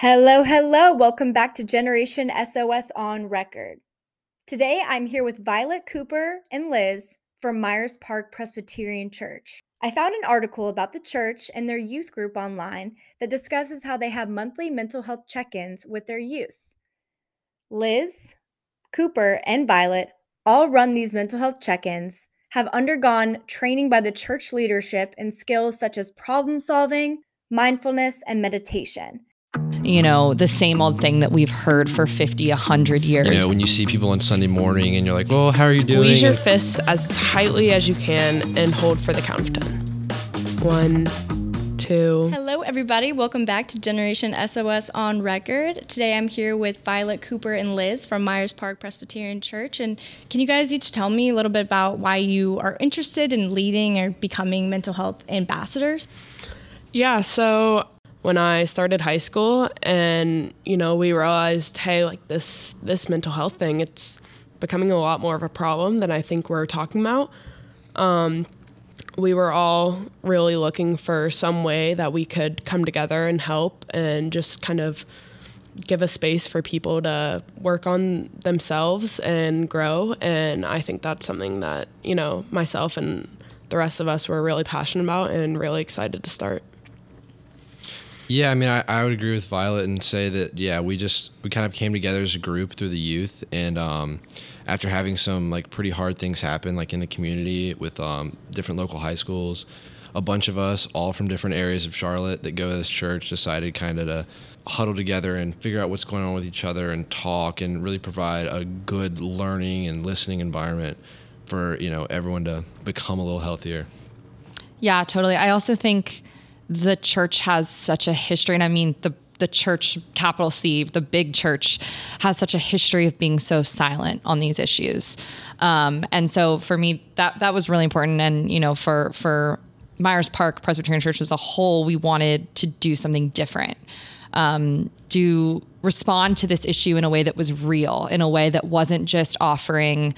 Hello, hello. Welcome back to Generation SOS on Record. Today I'm here with Violet Cooper and Liz from Myers Park Presbyterian Church. I found an article about the church and their youth group online that discusses how they have monthly mental health check ins with their youth. Liz, Cooper, and Violet all run these mental health check ins, have undergone training by the church leadership in skills such as problem solving, mindfulness, and meditation you know, the same old thing that we've heard for 50, 100 years. You know, when you see people on Sunday morning and you're like, well, how are you doing? Squeeze your fists as tightly as you can and hold for the count of 10. One, two. Hello, everybody. Welcome back to Generation SOS on Record. Today I'm here with Violet Cooper and Liz from Myers Park Presbyterian Church. And can you guys each tell me a little bit about why you are interested in leading or becoming mental health ambassadors? Yeah, so when I started high school and you know we realized hey like this this mental health thing it's becoming a lot more of a problem than I think we're talking about um, we were all really looking for some way that we could come together and help and just kind of give a space for people to work on themselves and grow and I think that's something that you know myself and the rest of us were really passionate about and really excited to start. Yeah, I mean, I, I would agree with Violet and say that, yeah, we just, we kind of came together as a group through the youth. And um, after having some like pretty hard things happen, like in the community with um, different local high schools, a bunch of us, all from different areas of Charlotte that go to this church, decided kind of to huddle together and figure out what's going on with each other and talk and really provide a good learning and listening environment for, you know, everyone to become a little healthier. Yeah, totally. I also think, the church has such a history, and I mean the the church, capital C, the big church, has such a history of being so silent on these issues. Um, and so for me, that that was really important. And you know, for for Myers Park Presbyterian Church as a whole, we wanted to do something different. Um, to respond to this issue in a way that was real, in a way that wasn't just offering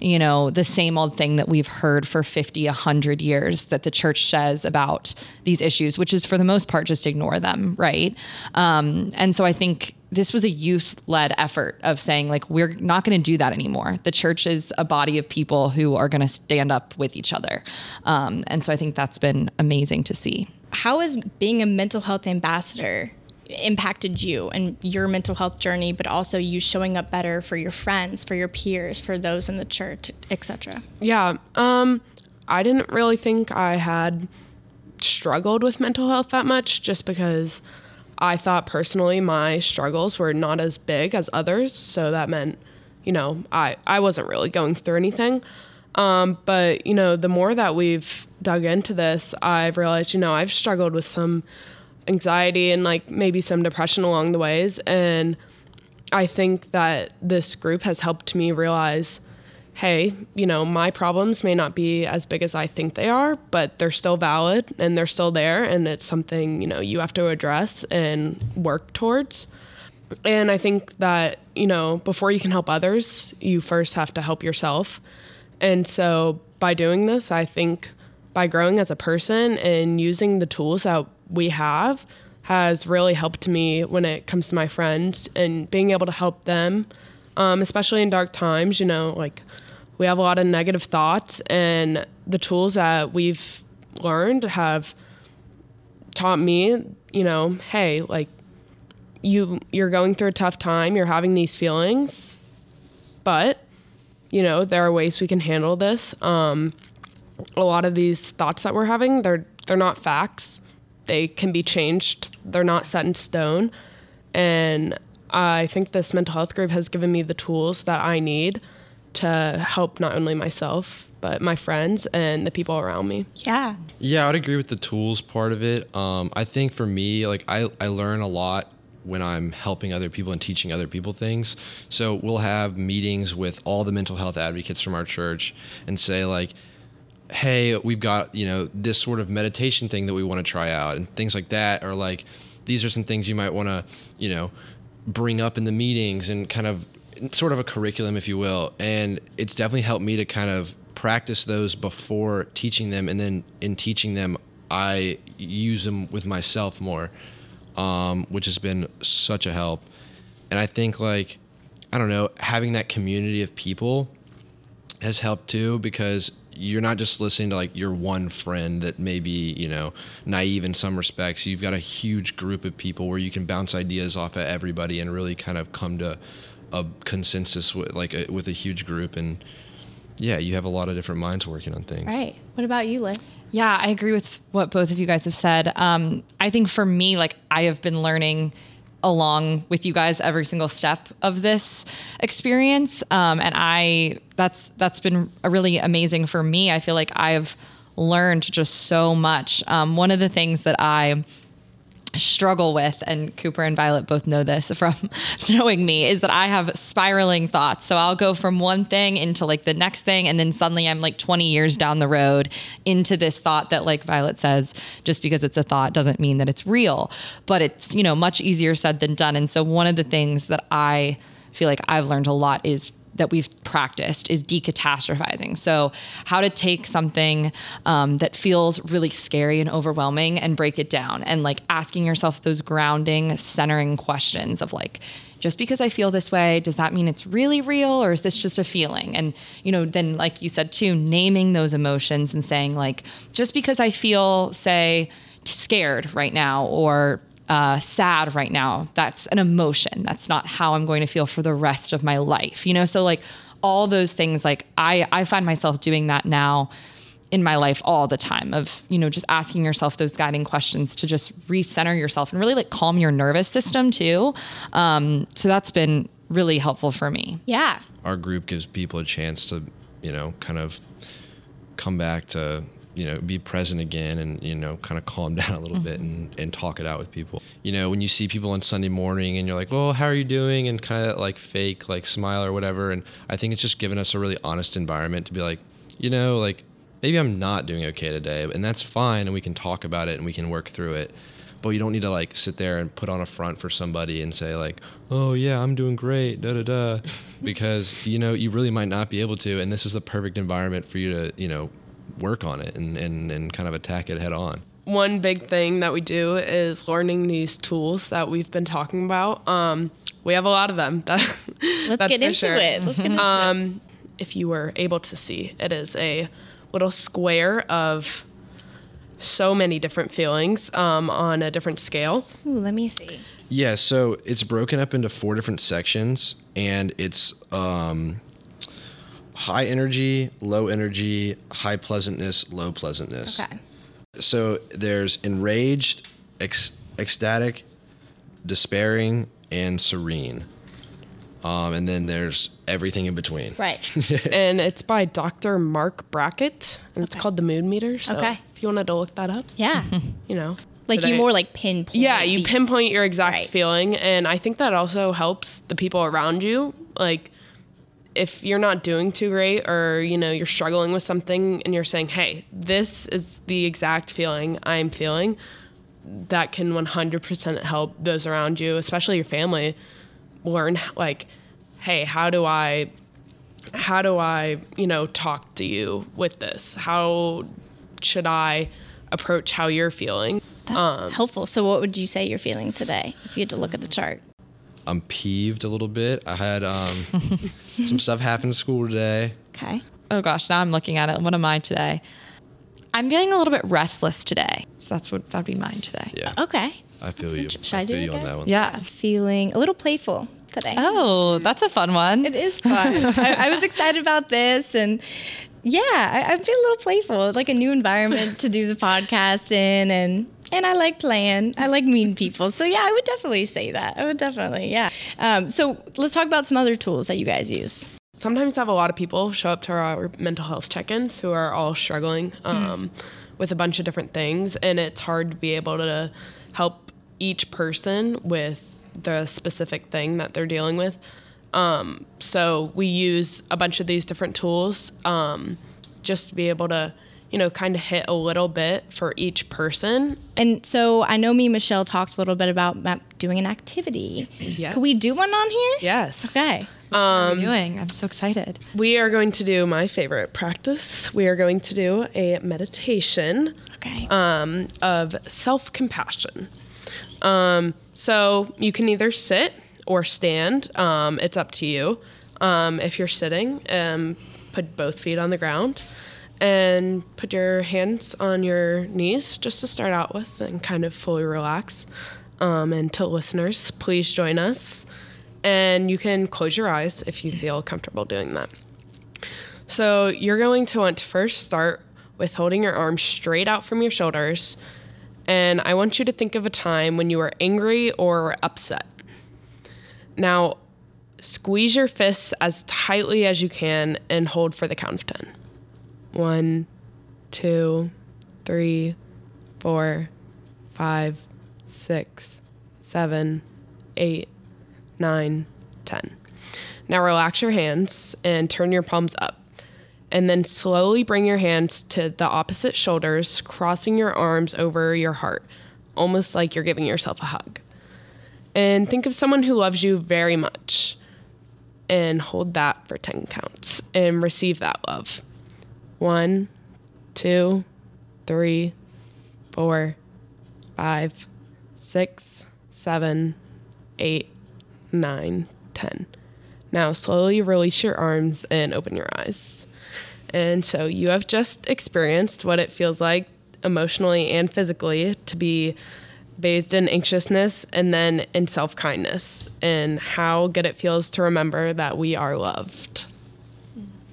you know, the same old thing that we've heard for 50, 100 years that the church says about these issues, which is for the most part just ignore them, right? Um, and so I think this was a youth led effort of saying, like, we're not going to do that anymore. The church is a body of people who are going to stand up with each other. Um, and so I think that's been amazing to see. How is being a mental health ambassador impacted you and your mental health journey, but also you showing up better for your friends, for your peers, for those in the church, etc. Yeah, um, I didn't really think I had struggled with mental health that much, just because I thought personally my struggles were not as big as others, so that meant, you know, I I wasn't really going through anything. Um, but you know, the more that we've dug into this, I've realized, you know, I've struggled with some anxiety and like maybe some depression along the ways. And I think that this group has helped me realize hey, you know, my problems may not be as big as I think they are, but they're still valid and they're still there. And it's something, you know, you have to address and work towards. And I think that, you know, before you can help others, you first have to help yourself. And so by doing this, I think by growing as a person and using the tools that we have has really helped me when it comes to my friends and being able to help them, um, especially in dark times. You know, like we have a lot of negative thoughts, and the tools that we've learned have taught me, you know, hey, like you you're going through a tough time, you're having these feelings, but you know there are ways we can handle this. Um, a lot of these thoughts that we're having, they're they're not facts they can be changed. They're not set in stone. And I think this mental health group has given me the tools that I need to help not only myself, but my friends and the people around me. Yeah. Yeah, I would agree with the tools part of it. Um, I think for me, like I, I learn a lot when I'm helping other people and teaching other people things. So we'll have meetings with all the mental health advocates from our church and say like, hey, we've got, you know, this sort of meditation thing that we want to try out and things like that or like these are some things you might want to, you know, bring up in the meetings and kind of sort of a curriculum if you will. And it's definitely helped me to kind of practice those before teaching them and then in teaching them I use them with myself more. um, which has been such a help. And I think like I don't know, having that community of people has helped too because you're not just listening to like your one friend that may be you know naive in some respects you've got a huge group of people where you can bounce ideas off of everybody and really kind of come to a consensus with like a, with a huge group and yeah you have a lot of different minds working on things Right. What about you, Liz? Yeah, I agree with what both of you guys have said. Um, I think for me, like I have been learning along with you guys every single step of this experience, um, and I that's that's been really amazing for me. I feel like I've learned just so much. Um, one of the things that I struggle with and Cooper and Violet both know this from knowing me is that I have spiraling thoughts. So I'll go from one thing into like the next thing and then suddenly I'm like 20 years down the road into this thought that like Violet says just because it's a thought doesn't mean that it's real, but it's, you know, much easier said than done. And so one of the things that I feel like I've learned a lot is that we've practiced is decatastrophizing. So, how to take something um, that feels really scary and overwhelming and break it down, and like asking yourself those grounding, centering questions of like, just because I feel this way, does that mean it's really real or is this just a feeling? And, you know, then, like you said too, naming those emotions and saying, like, just because I feel, say, scared right now or uh, sad right now. That's an emotion. That's not how I'm going to feel for the rest of my life. You know, so like all those things, like I I find myself doing that now in my life all the time of you know just asking yourself those guiding questions to just recenter yourself and really like calm your nervous system too um, so that's been really helpful for me Yeah. our group gives people a chance to you know kind of come back to you know be present again and you know kind of calm down a little bit mm-hmm. and, and talk it out with people. You know when you see people on sunday morning and you're like well how are you doing? and kind of like fake like smile or whatever. And i think it's just given us a really honest environment to be like you know like maybe i'm not doing okay today and that's fine and we can talk about it and we can work through it. But you don't need to like sit there and put on a front for somebody and say like oh yeah i'm doing great da da da. Because you know you really might not be able to and this is the perfect environment for you to you know work on it and, and, and kind of attack it head on. One big thing that we do is learning these tools that we've been talking about. Um, we have a lot of them. That, Let's that's get into sure. it. Let's get into it. Um, if you were able to see, it is a little square of so many different feelings um, on a different scale. Ooh, let me see. Yeah, so it's broken up into four different sections and it's um, high energy, low energy, high pleasantness, low pleasantness. Okay. So there's enraged, ec- ecstatic, despairing, and serene. Um, and then there's everything in between. Right. and it's by Dr. Marc Brackett, and it's called the Mood Meter. So Okay. if you wanted to look that up, Yeah. you know. Like you today- more like pinpoint. Yeah, you pinpoint your exact Right. feeling, and I think that also helps the people around you. Like, if you're not doing too great, or you know you're struggling with something, and you're saying, "Hey, this is the exact feeling I'm feeling," that can 100% help those around you, especially your family, learn like, "Hey, how do I, how do I, you know, talk to you with this? How should I approach how you're feeling?" That's um, helpful. So, what would you say you're feeling today if you had to look at the chart? I'm peeved a little bit. I had um, some stuff happen at school today. Okay. oh gosh now i'm looking at it what am i today i'm feeling a little bit restless today so that's what that'd be mine today Yeah, Okay. I feel That's you. int- should I I do feel it, you on that one. yeah Feeling a little playful today. oh that's a fun one It is fun. I, I was excited about this, and yeah, I, I feel a little playful. It's like a new environment to do the podcast in, and and I like playing. I like meeting people. So yeah, I would definitely say that. I would definitely, yeah. Um, so let's talk about some other tools that you guys use. sometimes have a lot of people show up to our mental health check-ins who are all struggling um, with a bunch of different things and it's hard to be able to help each person with the specific thing that they're dealing with um, so we use a bunch of these different tools um, just to be able to you know kind of hit a little bit for each person And so I know me and Michelle talked a little bit about ma- doing an activity. Yes. Could we do one on here? yes Okay. what are you doing i'm so excited we are going to do my favorite practice we are going to do a meditation Okay. um, of self compassion. Um, so you can either sit or stand. Um, it's up to you. Um, if you're sitting, um, put both feet on the ground and put your hands on your knees just to start out with and kind of fully relax. Um, and to listeners, please join us. And you can close your eyes if you feel comfortable doing that. So you're going to want to first start with holding your arms straight out from your shoulders. And I want you to think of a time when you were angry or upset. Now, squeeze your fists as tightly as you can and hold for the count of 10. One, two, three, four, five, six, seven, eight, nine, ten. Now relax your hands and turn your palms up. And then slowly bring your hands to the opposite shoulders, crossing your arms over your heart, almost like you're giving yourself a hug. And think of someone who loves you very much and hold that for 10 counts and receive that love. One, two, three, four, five, six, seven, eight, nine, ten. Now slowly release your arms and open your eyes. And so you have just experienced what it feels like emotionally and physically to be bathed in anxiousness and then in self kindness, and how good it feels to remember that we are loved.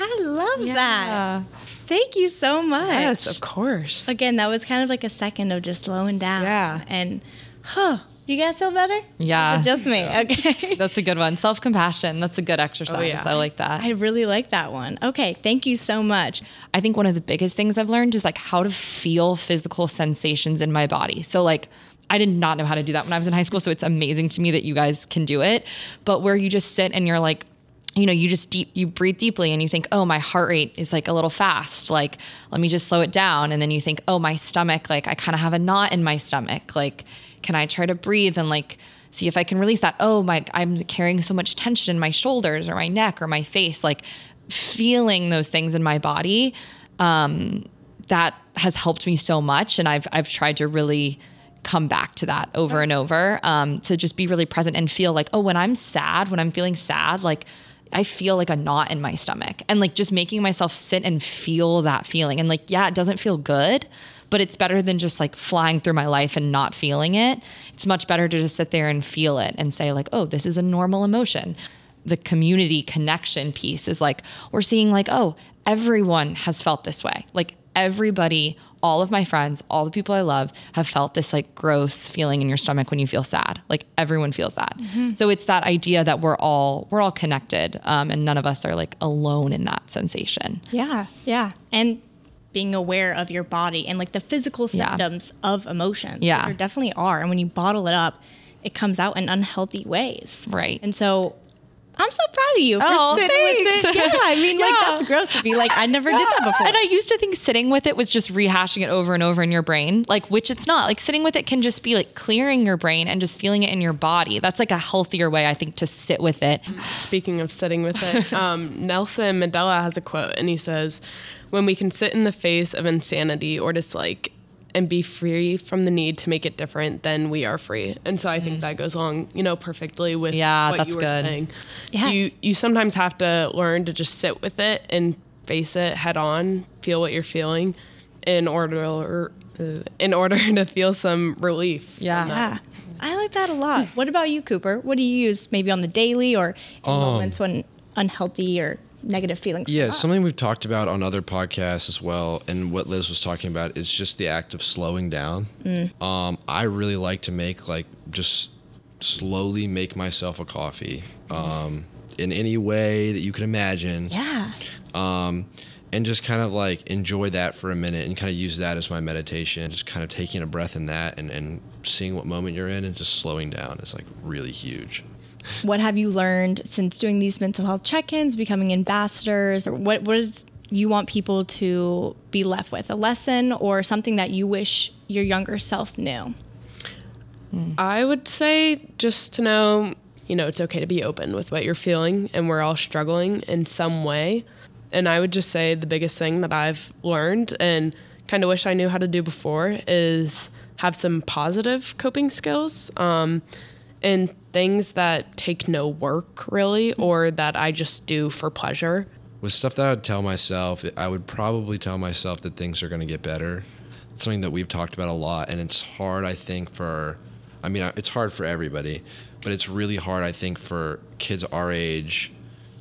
I love that. Thank you so much. Yes, of course. Again, that was kind of like a second of just slowing down. Yeah. And, huh, you guys feel better? Yeah. Just me. Okay. That's a good one. Self compassion. That's a good exercise. Oh, yeah. I like that. I really like that one. Okay. Thank you so much. I think one of the biggest things I've learned is like how to feel physical sensations in my body. So like I did not know how to do that when I was in high school, so it's amazing to me that you guys can do it. But where you just sit and you're like you know, you just deep, you breathe deeply and you think, oh, my heart rate is like a little fast. Like, let me just slow it down. And then you think, oh, my stomach, like I kind of have a knot in my stomach. Like, can I try to breathe and like see if I can release that? Oh, my, I'm carrying so much tension in my shoulders or my neck or my face. Like, feeling those things in my body, um, that has helped me so much. And I've, I've tried to really come back to that over and over um, to just be really present and feel like, oh, when I'm sad, when I'm feeling sad, like, I feel like a knot in my stomach and like just making myself sit and feel that feeling. And like, yeah, it doesn't feel good, but it's better than just like flying through my life and not feeling it. It's much better to just sit there and feel it and say, like, oh, this is a normal emotion. The community connection piece is like, we're seeing like, oh, everyone has felt this way. Like, everybody, all of my friends, all the people I love have felt this like gross feeling in your stomach when you feel sad. Like everyone feels that. So it's that idea that we're all we're all connected, um, and none of us are like alone in that sensation. Yeah. Yeah. And being aware of your body and like the physical Yeah. symptoms of emotions. Yeah. There definitely are. And when you bottle it up, it comes out in unhealthy ways. Right. And so I'm so proud of you for Oh, sitting with thanks. it. Yeah, I mean, like Yeah. that's growth to be like, I never did that before. And I used to think sitting with it was just rehashing it over and over in your brain, like which it's not. Like sitting with it can just be like clearing your brain and just feeling it in your body. That's like a healthier way, I think, to sit with it. Speaking of sitting with it, um, Nelson Mandela has a quote, and he says, "When we can sit in the face of insanity or dislike and be free from the need to make it different, then we are free." And so I think that goes along, you know, perfectly with Yeah, what that's you were good. saying. Yes. You you sometimes have to learn to just sit with it and face it head on, feel what you're feeling, in order uh, in order to feel some relief. Yeah. Yeah. I like that a lot. What about you, Cooper? What do you use maybe on the daily or in moments when unhealthy or negative feelings? Yeah, something we've talked about on other podcasts as well, and what Liz was talking about is just the act of slowing down. Um, I really like to make like just slowly make myself a coffee um, in any way that you can imagine. Yeah. um, and just kind of like enjoy that for a minute and kind of use that as my meditation. Just kind of taking a breath in that and, and seeing what moment you're in and just slowing down is like really huge. What have you learned since doing these mental health check-ins, becoming ambassadors? Or What what is you want people to be left with? A lesson or something that you wish your younger self knew? I would say just to know, you know, it's okay to be open with what you're feeling, and we're all struggling in some way. And I would just say the biggest thing that I've learned and kind of wish I knew how to do before is have some positive coping skills um, and things that take no work really or that I just do for pleasure. With stuff that I would tell myself, I would probably tell myself that things are going to get better. It's something that we've talked about a lot, and it's hard, I think, for, I mean, it's hard for everybody, but it's really hard, I think, for kids our age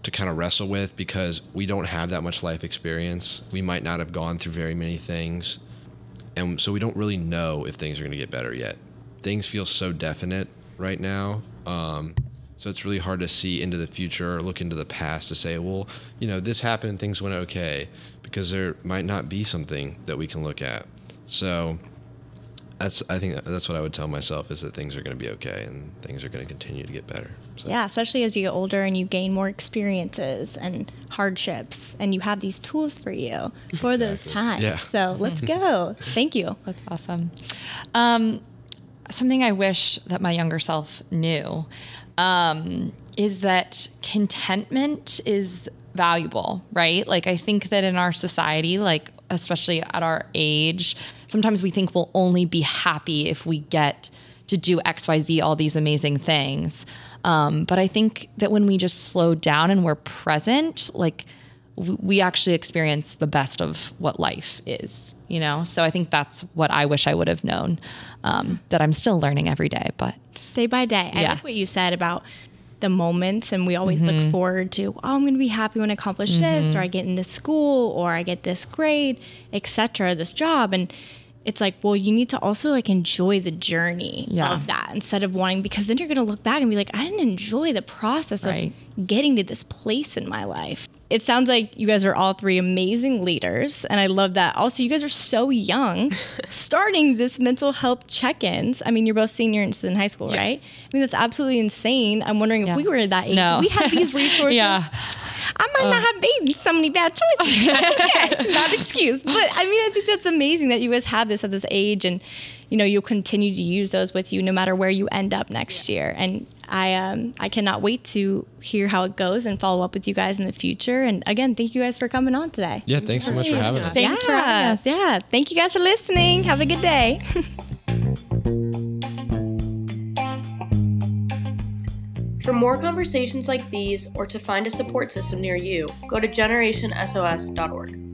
to kind of wrestle with because we don't have that much life experience. We might not have gone through very many things. And so we don't really know if things are going to get better yet. Things feel so definite right now. Um, so it's really hard to see into the future or look into the past to say, well, you know, this happened and things went okay, because there might not be something that we can look at. So that's I think that's what I would tell myself is that things are going to be okay and things are going to continue to get better. So. Yeah, especially as you get older and you gain more experiences and hardships, and you have these tools for you for exactly. those times. Yeah. So let's go. Thank you. That's awesome. Um, something I wish that my younger self knew um, is that contentment is valuable, right? Like I think that in our society, like especially at our age, sometimes we think we'll only be happy if we get to do XYZ, all these amazing things. Um, but I think that when we just slow down and we're present, like we actually experience the best of what life is, you know? So I think that's what I wish I would have known um, that I'm still learning every day, but day by day. Yeah. I like what you said about the moments and we always mm-hmm. look forward to oh i'm going to be happy when i accomplish mm-hmm. this or i get into school or i get this grade etc this job and it's like well you need to also like enjoy the journey yeah. of that instead of wanting because then you're going to look back and be like i didn't enjoy the process right. of getting to this place in my life it sounds like you guys are all three amazing leaders and i love that also you guys are so young starting this mental health check-ins i mean you're both seniors in high school yes. right i mean that's absolutely insane i'm wondering yeah. if we were that age no. we had these resources yeah. I might not oh. have made so many bad choices. That's okay. not excuse. But I mean, I think that's amazing that you guys have this at this age and you know, you'll continue to use those with you no matter where you end up next yeah. year. And I um I cannot wait to hear how it goes and follow up with you guys in the future. And again, thank you guys for coming on today. Yeah, thanks so much for having us. Thanks yeah, for having us. Yeah, thank you guys for listening. Have a good day. For more conversations like these or to find a support system near you, go to generationsos.org.